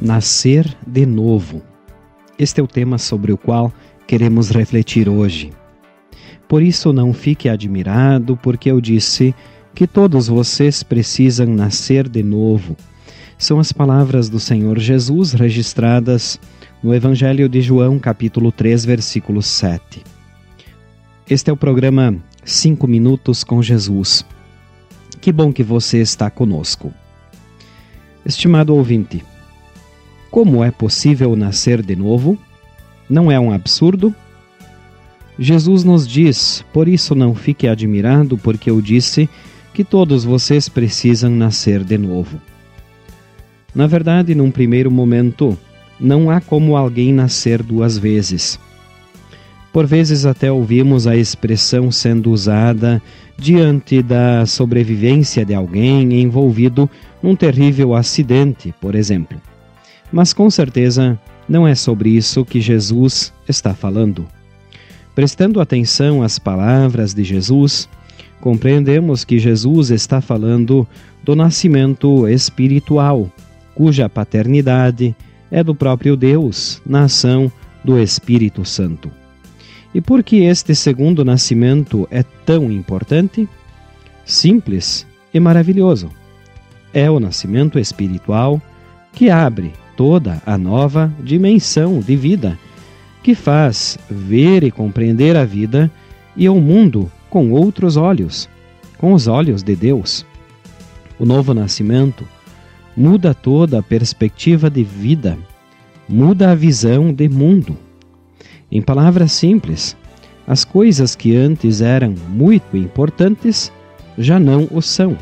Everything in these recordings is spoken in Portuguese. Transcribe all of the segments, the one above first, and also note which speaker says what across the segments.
Speaker 1: Nascer de novo. Este é o tema sobre o qual queremos refletir hoje. Por isso, não fique admirado, porque eu disse que todos vocês precisam nascer de novo. São as palavras do Senhor Jesus registradas no Evangelho de João, capítulo 3, versículo 7. Este é o programa 5 Minutos com Jesus. Que bom que você está conosco. Estimado ouvinte, como é possível nascer de novo? Não é um absurdo? Jesus nos diz: Por isso não fique admirado, porque eu disse que todos vocês precisam nascer de novo. Na verdade, num primeiro momento, não há como alguém nascer duas vezes. Por vezes até ouvimos a expressão sendo usada diante da sobrevivência de alguém envolvido num terrível acidente, por exemplo. Mas com certeza não é sobre isso que Jesus está falando. Prestando atenção às palavras de Jesus, compreendemos que Jesus está falando do nascimento espiritual, cuja paternidade é do próprio Deus, na ação do Espírito Santo. E por que este segundo nascimento é tão importante? Simples e maravilhoso. É o nascimento espiritual que abre toda a nova dimensão de vida, que faz ver e compreender a vida e o mundo com outros olhos, com os olhos de Deus. O novo nascimento muda toda a perspectiva de vida, muda a visão de mundo. Em palavras simples, as coisas que antes eram muito importantes já não o são,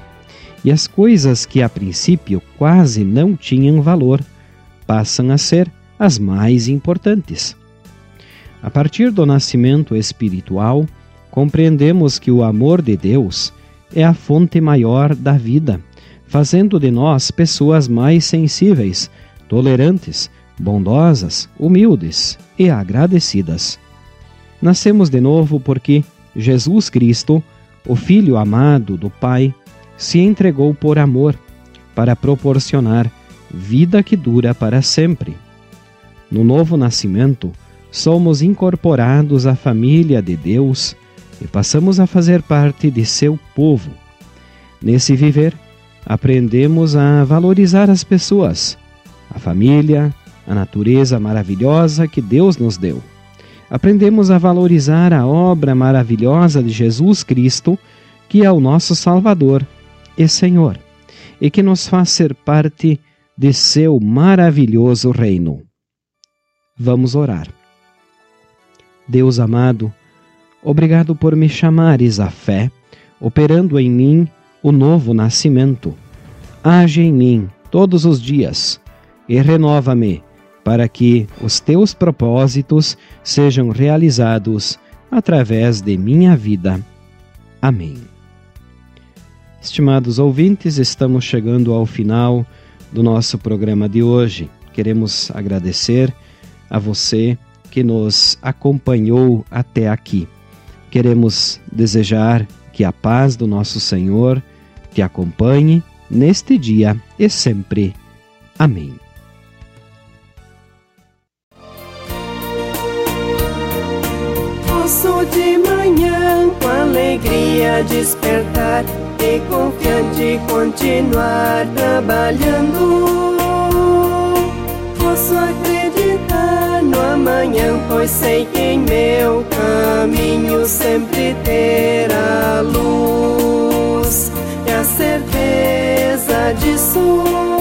Speaker 1: e as coisas que a princípio quase não tinham valor passam a ser as mais importantes. A partir do nascimento espiritual, compreendemos que o amor de Deus é a fonte maior da vida, fazendo de nós pessoas mais sensíveis, tolerantes, bondosas, humildes e agradecidas. Nascemos de novo porque Jesus Cristo, o Filho amado do Pai, se entregou por amor para proporcionar vida que dura para sempre. No novo nascimento, somos incorporados à família de Deus e passamos a fazer parte de seu povo. Nesse viver, aprendemos a valorizar as pessoas, a família, a natureza maravilhosa que Deus nos deu. Aprendemos a valorizar a obra maravilhosa de Jesus Cristo, que é o nosso Salvador e Senhor, e que nos faz ser parte de seu maravilhoso reino. Vamos orar. Deus amado, obrigado por me chamares à fé, operando em mim o novo nascimento. Age em mim todos os dias e renova-me para que os teus propósitos sejam realizados através de minha vida. Amém. Estimados ouvintes, estamos chegando ao final do nosso programa de hoje. Queremos agradecer a você que nos acompanhou até aqui. Queremos desejar que a paz do nosso Senhor te acompanhe neste dia e sempre. Amém.
Speaker 2: Posso de manhã com alegria despertar confiante continuar trabalhando. Posso acreditar no amanhã, pois sei que em meu caminho sempre terá luz. E a certeza disso